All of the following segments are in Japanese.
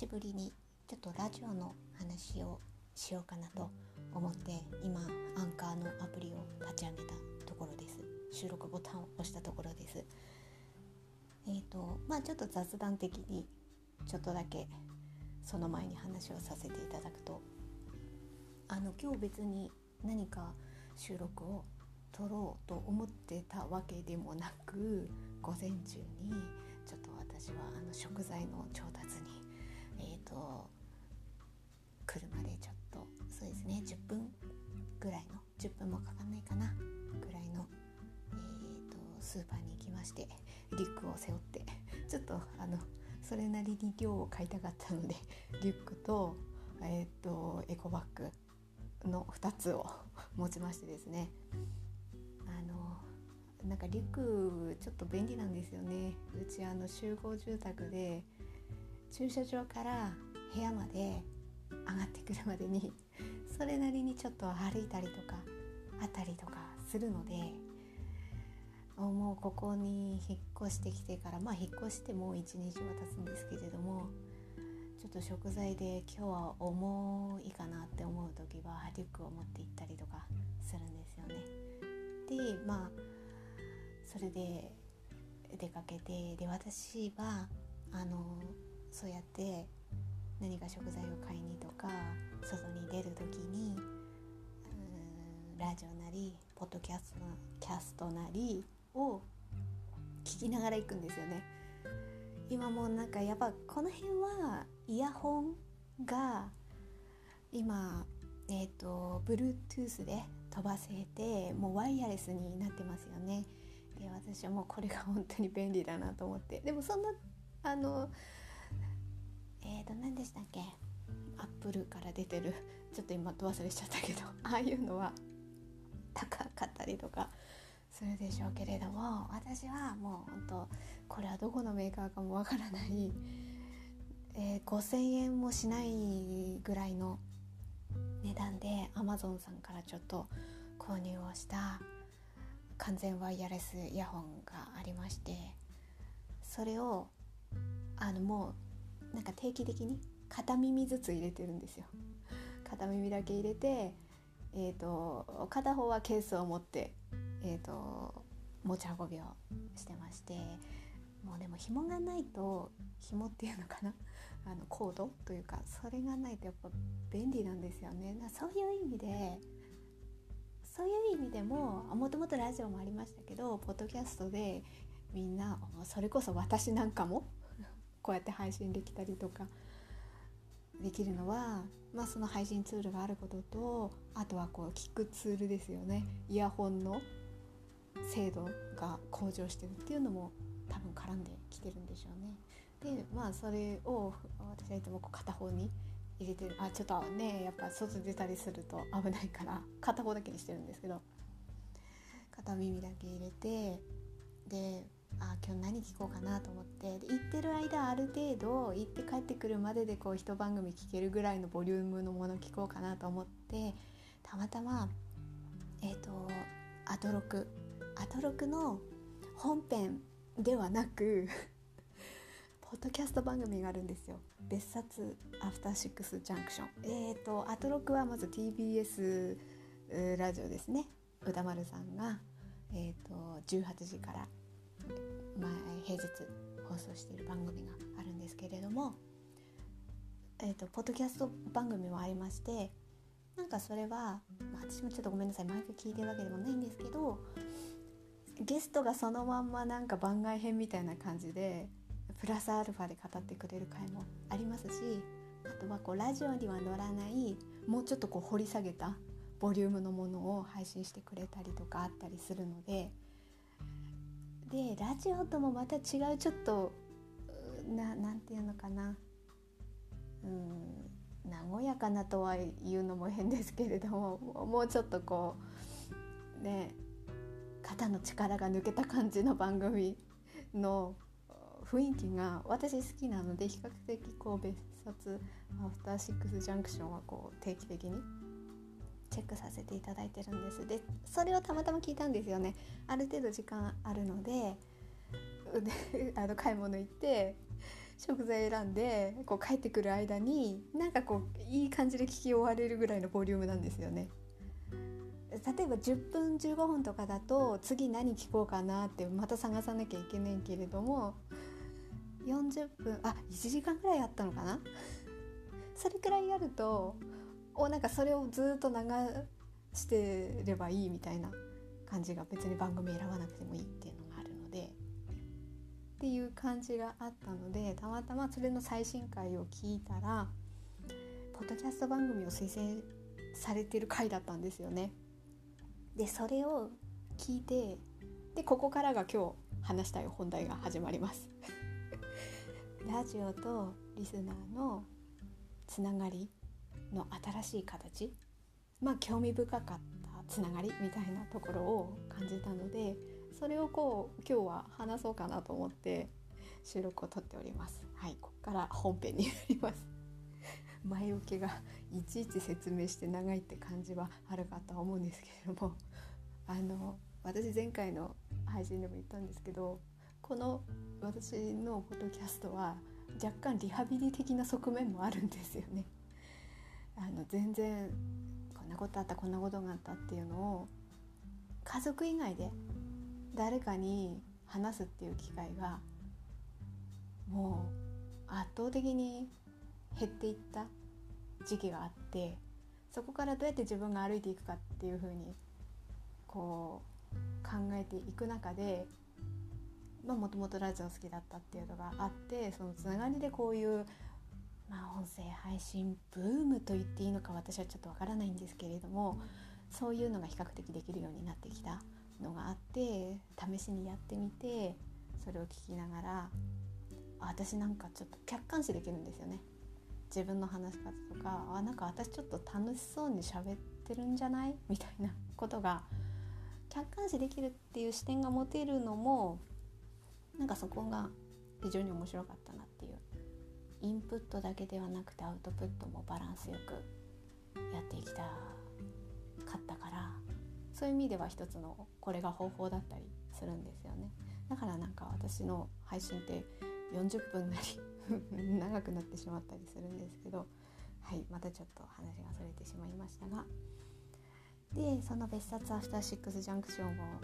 しぶりにちょっとラジオの話をしようかなと思って今アンカーのアプリを立ち上げたところです。収録ボタンを押したところです。えーとまあちょっと雑談的にちょっとだけその前に話をさせていただくとあの今日別に何か収録を撮ろうと思ってたわけでもなく午前中にちょっと私はあの食材の調達にえ、ー、と車でちょっとそうですね10分ぐらいの10分もかかんないかなぐらいの、えーと、スーパーに行きましてリュックを背負ってちょっとあのそれなりに量を買いたかったのでリュックと,、えーとエコバッグの2つを 持ちましてですねあのなんかリュックちょっと便利なんですよね。うちあの集合住宅で駐車場から部屋まで上がってくるまでに それなりにちょっと歩いたりとかあったりとかするのでもうここに引っ越してきてからまあ引っ越してもう1日は経つんですけれどもちょっと食材で今日は重いかなって思う時はリュックを持って行ったりとかするんですよね。でまあそれで出かけてで私はあのそうやって何か食材を買いにとか外に出る時にラジオなりポッドキャストキャストなりを聞きながら行くんですよね。今もなんかやっぱこの辺はイヤホンが今えっ、ー、と Bluetooth で飛ばせてもうワイヤレスになってますよねで私はもうこれが本当に便利だなと思ってでもそんなあのえ、ー、と何でしたっけ？アップルから出てる。ちょっと今忘れしちゃったけど。ああいうのは高かったりとかするでしょうけれども私はもう本当これはどこのメーカーかもわからない、えー、5,000円もしないぐらいの値段で Amazon さんからちょっと購入をした完全ワイヤレスイヤホンがありましてそれをあのもうなんか定期的に片耳ずつ入れてるんですよ。片耳だけ入れてえーと片方はケースを持ってえーと、持ち運びをしてましてもうでも紐がないと紐っていうのかな？あのコードというかそれがないとやっぱ便利なんですよね。そういう意味でそういう意味でももともとラジオもありましたけどポッドキャストでみんなそれこそ私なんかもこうやって配信できたりとかできるのは、まあ、その配信ツールがあることとあとはこう聞くツールですよねイヤホンの精度が向上してるっていうのも多分絡んできてるんでしょうね。でまあそれを私はいつもこう片方に入れてるあちょっとねやっぱ外出たりすると危ないから片方だけにしてるんですけど片耳だけ入れてであ今日何聞こうかなと思って。で行ってる間ある程度行って帰ってくるまででこう一番組聞けるぐらいのボリュームのもの聞こうかなと思ってたまたまえっ、ー、とアトロクアトロクの本編ではなく ポッドキャスト番組があるんですよ。別冊アフターシックスジャンクションえっ、ー、とアトロクはまず TBS ラジオですね。歌丸さんがえっ、ー、と18時から前平日放送している番組があるんですけれどもえーと、とポッドキャスト番組もありましてなんかそれは、まあ、私もちょっとごめんなさい毎回聞いてるわけでもないんですけどゲストがそのまんまなんか番外編みたいな感じでプラスアルファで語ってくれる回もありますしあとはこうラジオには乗らないもうちょっとこう掘り下げたボリュームのものを配信してくれたりとかあったりするのででラジオともまた違うちょっとななんていうのかな。うん和やかなとは言うのも変ですけれどももうちょっとこうね肩の力が抜けた感じの番組の雰囲気が私好きなので比較的こう別冊アフターシックスジャンクションはこう定期的にチェックさせていただいてるんです。でそれをたまたま聞いたんですよね。ある程度時間あるので あの買い物行って食材選んでこう帰ってくる間になんかこういい感じで聞き終われるぐらいのボリュームなんですよね。例えば10分15分とかだと次何聞こうかなってまた探さなきゃいけないけれども40分あ1時間ぐらいあったのかな？それくらいやるとおなんかそれをずっと流してればいいみたいな感じが別に番組選ばなくてもいいっていうのがあるのでっていう感じがあったのでたまたまそれの最新回を聞いたらポッドキャスト番組を推薦されてる回だったんですよね。でそれを聞いてでここからが今日話したい本題が始まります ラジオとリスナーのつながりの新しい形？まあ興味深かったつながりみたいなところを感じたのでそれをこう今日は話そうかなと思って収録を撮っております。はいここから本編になります。前置きがいちいち説明して長いって感じはあるかとは思うんですけれども あの私前回の配信でも言ったんですけどこの私のポッドキャストは若干リハビリ的な側面もあるんですよね。あの全然こんなことあったこんなことがあったっていうのを家族以外で誰かに話すっていう機会がもう圧倒的に減っていった時期があってそこからどうやって自分が歩いていくかっていうふうにこう考えていく中でもともとラジオ好きだったっていうのがあってそのつながりでこういう、まあ、音声配信ブームと言っていいのか私はちょっとわからないんですけれどもそういうのが比較的できるようになってきたのがあって試しにやってみてそれを聞きながら私なんかちょっと客観視できるんですよね。自分の話し方とかあなんか私ちょっと楽しそうに喋ってるんじゃない？みたいなことが客観視できるっていう視点が持てるのもなんかそこが非常に面白かったインプットだけではなくてアウトプットもバランスよくやっていきたかったからそういう意味では一つのこれが方法だったりするんですよね。だからなんか私の配信って40分なり 長くなってしまったりするんですけどはいまたちょっと話がそれてしまいましたが。でその別冊アフターシックスジャンクションを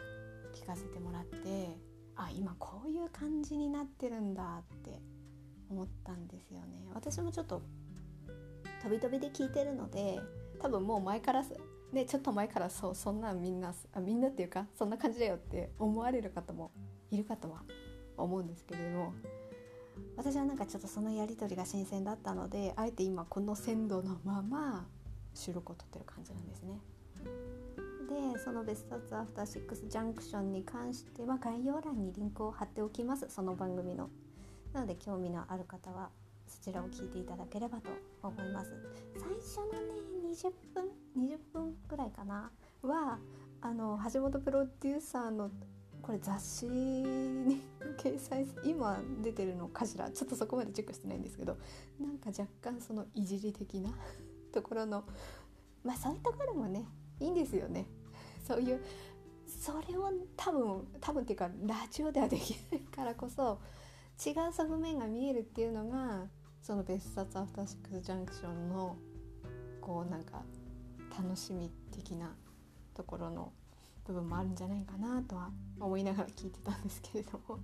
聞かせてもらってあ今こういう感じになってるんだって思ったんですよね私もちょっと飛び飛びで聞いてるので多分もう前からねちょっと前からそうそんなみんなあみんなっていうかそんな感じだよって思われる方もいるかとは思うんですけれども私はなんかちょっとそのやり取りが新鮮だったのであえて今この鮮度のまま収録を撮ってる感じなんですね。でそのベストアフターシックスジャンクションに関しては概要欄にリンクを貼っておきますその番組の。なので興味のある方はそちらを聞いていただければと思います。最初のね20分20分ぐらいかな。はあの橋本プロデューサーのこれ雑誌に掲載今出てるのかしら。ちょっとそこまでチェックしてないんですけど。なんか若干そのいじり的な ところのまあそういうところもねいいんですよね。そういうそれを多分多分っていうかラジオではできないからこそ違う側面が見えるっていうのがその別冊アフターシックスジャンクションのこうなんか楽しみ的なところの部分もあるんじゃないかなとは思いながら聞いてたんですけれども。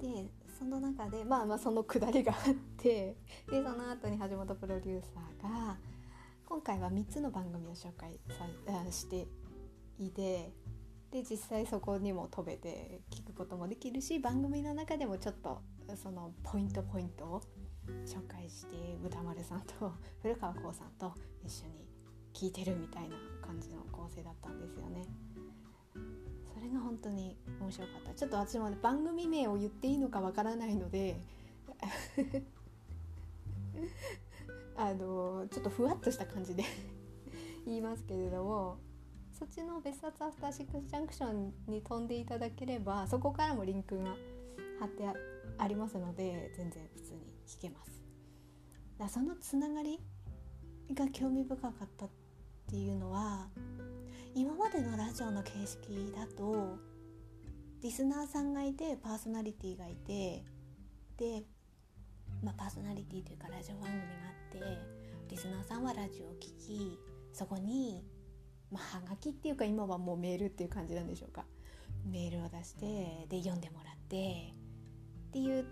でその中でまあまあそのくだりがあってでその後に橋本プロデューサーが今回は3つの番組を紹介さしていてで実際そこにも飛べて聞くこともできるし番組の中でもちょっとそのポイントポイントを紹介して歌丸さんと 古川光さんと一緒に聞いてるみたいな感じの構成だったんですよね。それが本当に面白かったちょっと私も、番組名を言っていいのかわからないので あのちょっとふわっとした感じで 言いますけれどもそっちの別冊アフターシックスジャンクションに飛んでいただければそこからもリンクが貼ってありますので全然普通に聞けます。だそのつながりが興味深かったっていうのは今までのラジオの形式だとリスナーさんがいてパーソナリティがいてで、まあ、パーソナリティというかラジオ番組があってリスナーさんはラジオを聴きそこに、まあ、はがきっていうか今はもうメールっていう感じなんでしょうか。メールを出してで読んでもらってっていう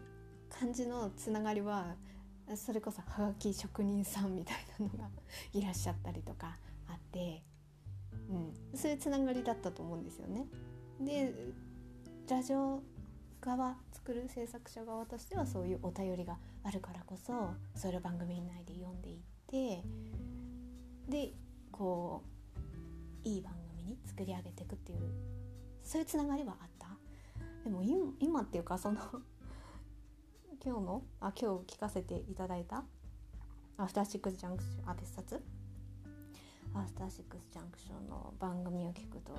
感じのつながりはそれこそはがき職人さんみたいなのが いらっしゃったりとかあって、うん、そういうつながりだったと思うんですよね。でラジオ側作る制作者側としてはそういうお便りがあるからこそそれを番組内で読んでいってでこういい番組に作り上げていくっていうそういうつながりはあった？でも今っていうかその 今日の？あ今日聞かせていただいた？アフターシックスジャンクションあ別冊？アフターシックスジャンクションの番組を聞くと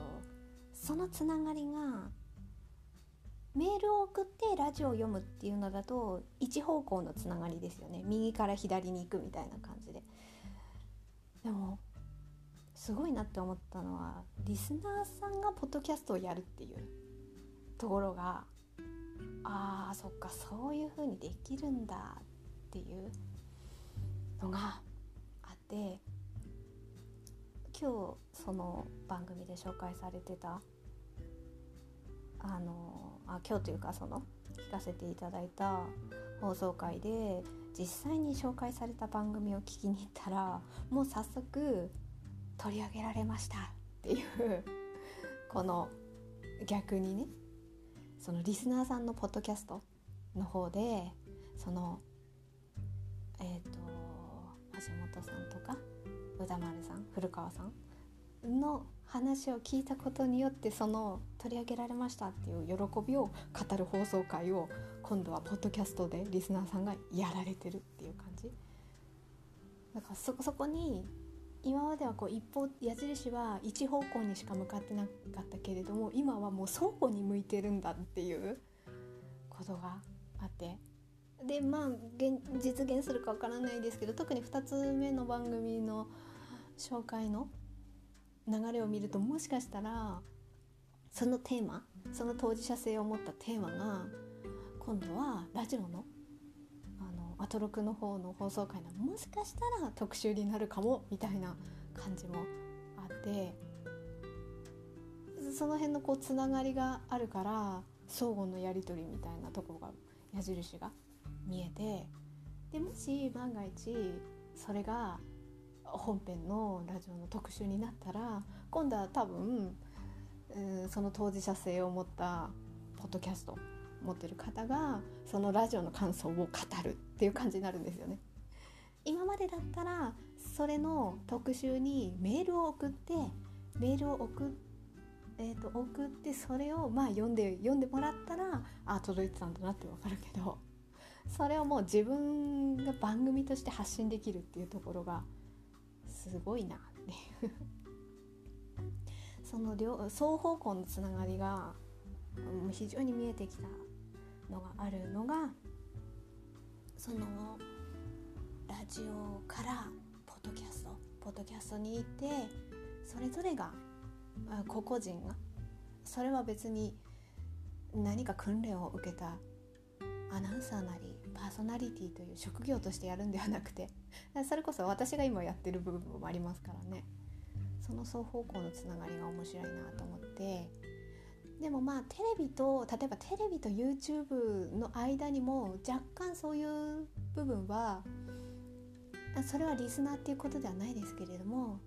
そのつながりがメールを送ってラジオを読むっていうのだと一方向のつながりですよね。右から左に行くみたいな感じで。でもすごいなって思ったのはリスナーさんがポッドキャストをやるっていうところがあーそっかそういう風にできるんだっていうのがあって今日その番組で紹介されてたあのあ今日というかその聞かせていただいた放送回で実際に紹介された番組を聞きに行ったらもう早速取り上げられました。っていうこの逆にねそのリスナーさんのポッドキャストの方でそのえっ、ー、と橋本さんとか宇田丸さん古川さんの話を聞いたことによってその取り上げられましたっていう喜びを語る放送回を今度はポッドキャストでリスナーさんがやられてるっていう感じ。だからそそこに今まではこう一方矢印は一方向にしか向かってなかったけれども今はもう相互に向いてるんだっていうことがあって。でまあ実現するかわからないですけど特に2つ目の番組の紹介の流れを見るともしかしたらそのテーマその当事者性を持ったテーマが今度はラジオののアトロクの方の放送回のもしかしたら特集になるかもみたいな感じもあってその辺のこうつながりがあるから相互のやり取りみたいなとこが矢印が見えてでもし万が一それが本編のラジオの特集になったら今度は多分、うん、その当事者性を持ったポッドキャスト持ってる方がそのラジオの感想を語るっっていう感じになるんですよね。今までだったらそれの特集にメールを送ってメールを送っえーと、送ってそれをまあ読んで読んでもらったらあ届いてたんだなって分かるけどそれをもう自分が番組として発信できるっていうところがすごいなっていう その両双方向のつながりが非常に見えてきたのがあるのがそのラジオからポッドキャストポッドキャストに行ってそれぞれが個々人がそれは別に何か訓練を受けたアナウンサーなりパーソナリティという職業としてやるんではなくてそれこそ私が今やってる部分もありますからね。その双方向のつながりが面白いなと思ってでもまあテレビと例えばテレビと YouTube の間にも若干そういう部分はそれはリスナーっていうことではないですけれども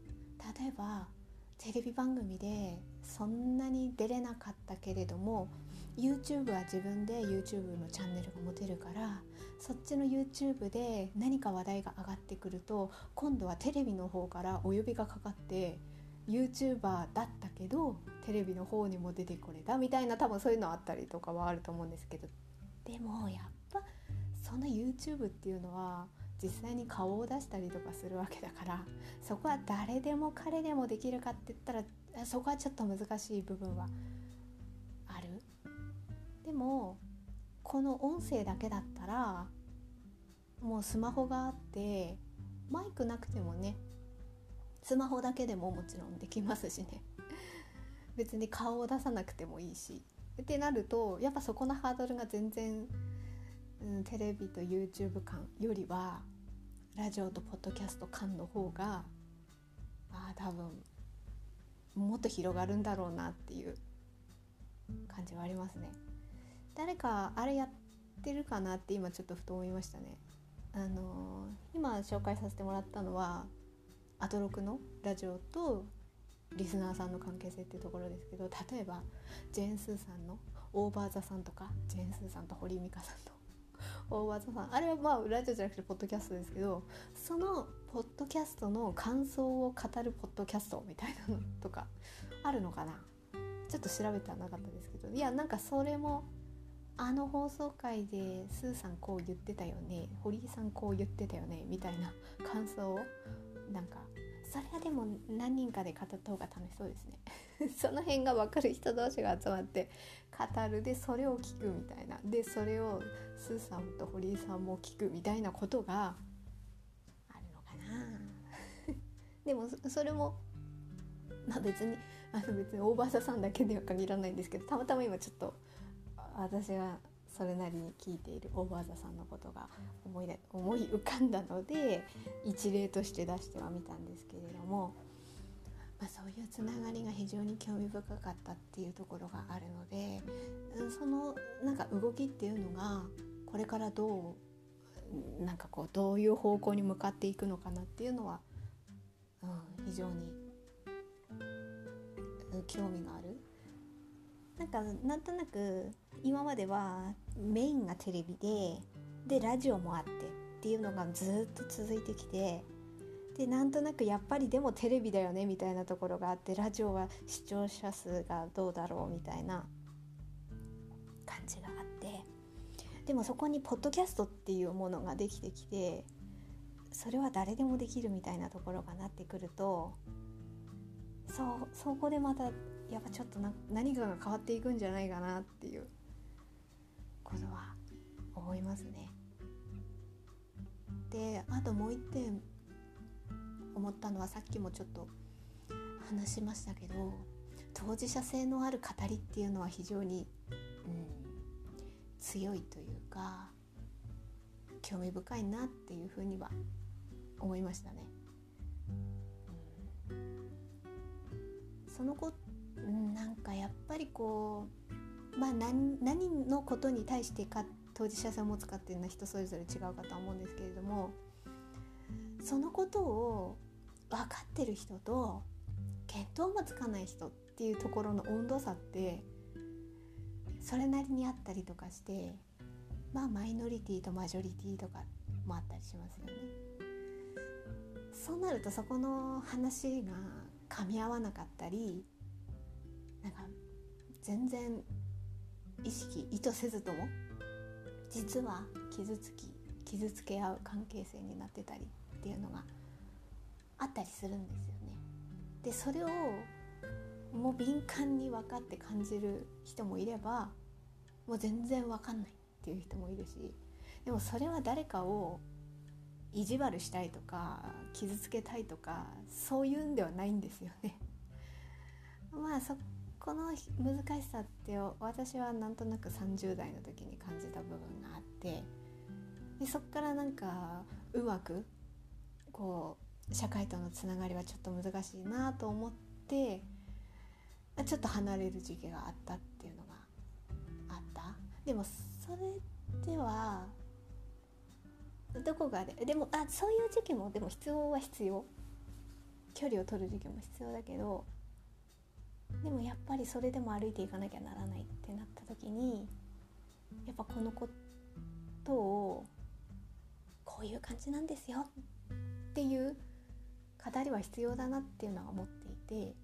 例えばテレビ番組でそんなに出れなかったけれども YouTube は自分で YouTube のチャンネルが持てるからそっちの YouTube で何か話題が上がってくると今度はテレビの方からお呼びがかかって YouTuber だったけどテレビの方にも出てこれたみたいな多分そういうのあったりとかはあると思うんですけどでもやっぱその YouTube っていうのは実際に顔を出したりとかするわけだからそこは誰でも彼でもできるかって言ったらそこはちょっと難しい部分はある。でもこの音声だけだったらもうスマホがあってマイクなくてもねスマホだけでももちろんできますしね 別に顔を出さなくてもいいしってなるとやっぱそこのハードルが全然、うん、テレビと YouTube 感よりはラジオとポッドキャスト感の方があ多分もっと広がるんだろうなっていう感じはありますね。誰かあれやってるかなって今ちょっとふと思いましたね。あのー、今紹介させてもらったのはアトロクのラジオとリスナーさんの関係性っていうところですけど例えばジェーン・スーさんのオーバー・ザさんとかジェーン・スーさんと堀美香さんと オーバー・ザさんあれはまあラジオじゃなくてポッドキャストですけどそのポッドキャストの感想を語るポッドキャストみたいなのとかあるのかな？ちょっと調べてはなかったですけどいやなんかそれもあの放送回でスーさんこう言ってたよね堀井さんこう言ってたよねみたいな感想をなんかそれはでも何人かで語った方が楽しそうですね。その辺が分かる人同士が集まって語るでそれを聞くみたいな。でそれをスーさんと堀井さんも聞くみたいなことがあるのかな。でもそれもまあ別にあの別にオーバさんだけでは限らないんですけどたまたま今ちょっと私がそれなりに聞いているオーバーザさんのことが思い思い浮かんだので一例として出してはみたんですけれども、まあ、そういうつながりが非常に興味深かったっていうところがあるのでそのなんか動きっていうのがこれからどうなんかこうどういう方向に向かっていくのかなっていうのは、うん、非常に興味があるなんかなんとなく今まではメインがテレビででラジオもあってっていうのがずっと続いてきてでなんとなくやっぱりでもテレビだよねみたいなところがあってラジオは視聴者数がどうだろうみたいな感じがあってでもそこにポッドキャストっていうものができてきてそれは誰でもできるみたいなところがなってくるとそうそこでまたやっぱちょっとな何かが変わっていくんじゃないかなっていうことは思いますね。であともう一点思ったのはさっきもちょっと話しましたけど当事者性のある語りっていうのは非常に、うん、強いというか興味深いなっていうふうには思いましたね。そのこ、なんかやっぱりこうまあ何何のことに対してか当事者性を持つかっていうのは人それぞれ違うかとは思うんですけれどもそのことを分かってる人と見当もつかない人っていうところの温度差ってそれなりにあったりとかしてまあマイノリティとマジョリティとかもあったりしますよね。そうなるとそこの話が噛み合わなかったりなんか全然意識意図せずとも実は傷つき傷つけ合う関係性になってたりっていうのがあったりするんですよね。でそれをもう敏感に分かって感じる人もいればもう全然分かんないっていう人もいるしでもそれは誰かを意地悪したいとか傷つけたいとかそういうんではないんですよね。まあそこの難しさって私はなんとなく30代の時に感じた部分があってでそっからなんかうまくこう社会とのつながりはちょっと難しいなと思ってちょっと離れる時期があったっていうのがあった。でもそれではどこかででもあそういう時期もでも必要は必要。距離を取る時期も必要だけどでもやっぱりそれでも歩いていかなきゃならないってなった時にやっぱこのことをこういう感じなんですよっていう語りは必要だなっていうのは思っていて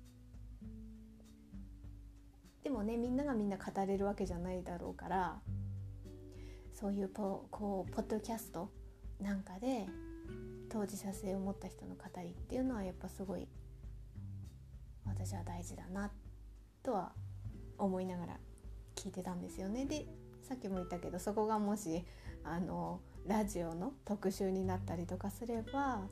でもねみんながみんな語れるわけじゃないだろうからそういうポこうポッドキャストなんかで当事者性を持った人の語りっていうのはやっぱすごい私は大事だなとは思いながら聞いてたんですよね。でさっきも言ったけどそこがもしあのラジオの特集になったりとかすれば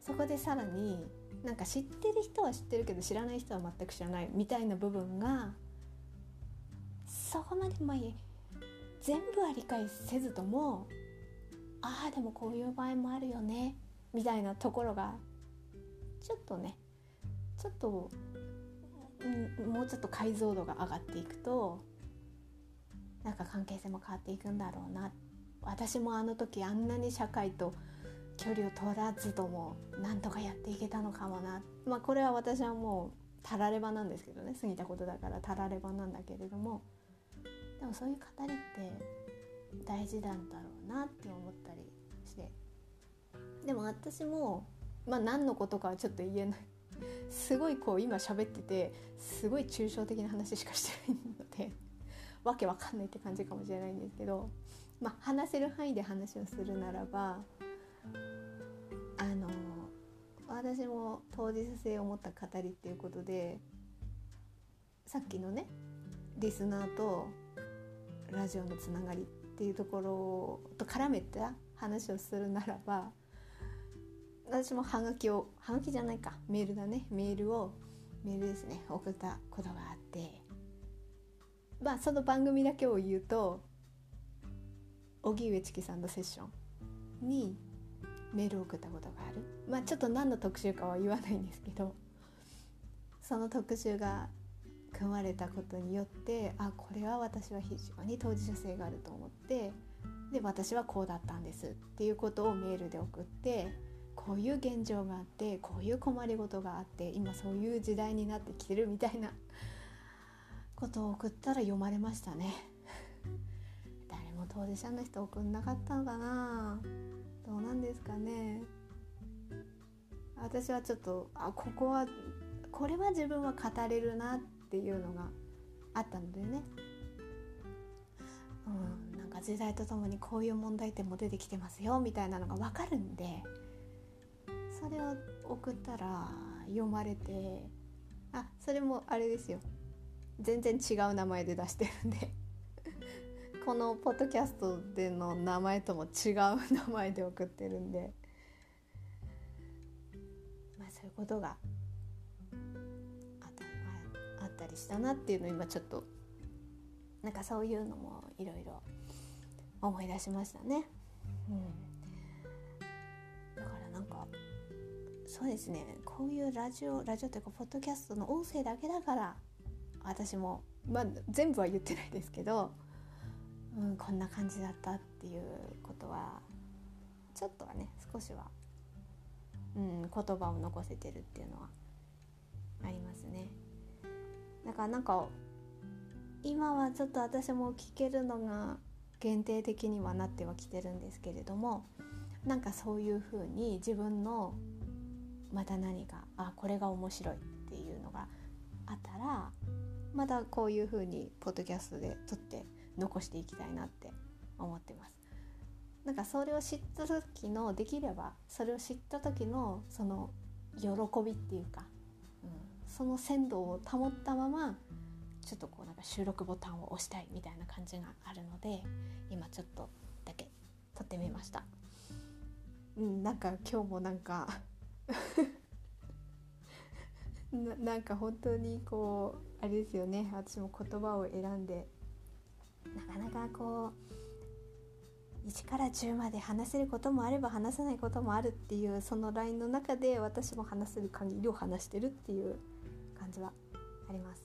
そこでさらになんか知ってる人は知ってるけど知らない人は全く知らないみたいな部分がそこまでまあ全部は理解せずともああでもこういう場合もあるよねみたいなところがちょっとねちょっと、もうちょっと解像度が上がっていくとなんか関係性も変わっていくんだろうな。私もあの時あんなに社会と距離を取らずともなんとかやっていけたのかもな。まあこれは私はもうたらればなんですけどね。過ぎたことだからたらればなんだけれども。でもそういう語りって大事なんだろうなって思ったりして。でも私もまあ何のことかはちょっと言えない。すごいこう今喋っててすごい抽象的な話しかしてないので わけわかんないって感じかもしれないんですけどまあ話せる範囲で話をするならばあの私も当事者性を持った語りっていうことでさっきのねリスナーとラジオのつながりっていうところと絡めた話をするならば私もハガキをハガキじゃないか。メールだね。メールをメールですね。送ったことがあって。まあその番組だけを言うと荻上チキさんのセッションにメールを送ったことがある。まあちょっと何の特集かは言わないんですけどその特集が組まれたことによってあこれは私は非常に当事者性があると思ってで私はこうだったんですっていうことをメールで送ってこういう現状があってこういう困りごとがあって今そういう時代になってきてるみたいな ことを送ったら読まれましたね。誰も当事者の人送んなかったのかな？どうなんですかね？私はちょっとあここはこれは自分は語れるなっていうのがあったのでね。うんなんか時代とともにこういう問題点も出てきてますよみたいなのが分かるんでそれを送ったら読まれてあそれもあれですよ。全然違う名前で出してるんで。このポッドキャストでの名前とも違う名前で送ってるんで。まあそういうことがあったりしたなっていうのを今ちょっとなんかそういうのもいろいろ思い出しましたね。うん、だからなんかそうですねこういうラジオラジオというかポッドキャストの音声だけだから私もまあ全部は言ってないですけどうん、こんな感じだったっていうことはちょっとはね少しは、うん、言葉を残せてるっていうのはありますね。だからなんか今はちょっと私も聞けるのが限定的にはなってはきてるんですけれどもなんかそういうふうに自分のまた何かあこれが面白いっていうのがあったらまたこういうふうにポッドキャストで撮って残していきたいなって思ってます。なんかそれを知った時のできればそれを知った時のその喜びっていうか、うん、その鮮度を保ったままちょっとこうなんか収録ボタンを押したいみたいな感じがあるので今ちょっとだけ撮ってみました。うん、なんか今日もなんか ななんか本当にこうあれですよね私も言葉を選んでなかなかこう1から10まで話せることもあれば話せないこともあるっていうそのラインの中で私も話せる限りを話してるっていう感じはあります。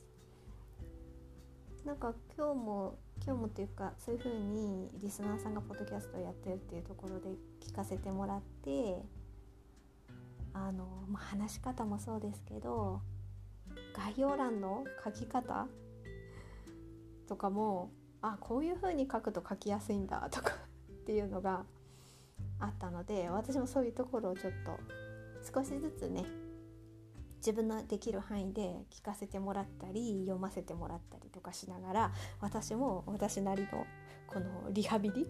なんか今日も今日もっていうかそういう風にリスナーさんがポッドキャストをやってるっていうところで聞かせてもらってあの、ま、話し方もそうですけど概要欄の書き方とかもあこういう風に書くと書きやすいんだとか っていうのがあったので私もそういうところをちょっと少しずつね自分のできる範囲で聞かせてもらったり読ませてもらったりとかしながら私も私なりのこのリハビリ？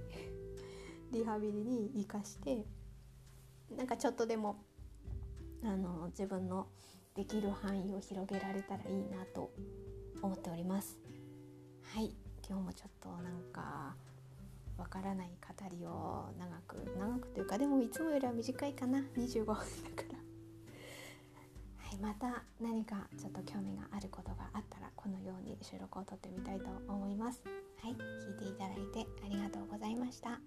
リハビリに生かしてなんかちょっとでもあの自分のできる範囲を広げられたらいいなと思っております。はい。今日もちょっとなんかわからない語りを長く長くというかでもいつもよりは短いかな。25分だから。はい。また何かちょっと興味があることがあったらこのように収録を撮ってみたいと思います。はい。聞いていただいてありがとうございました。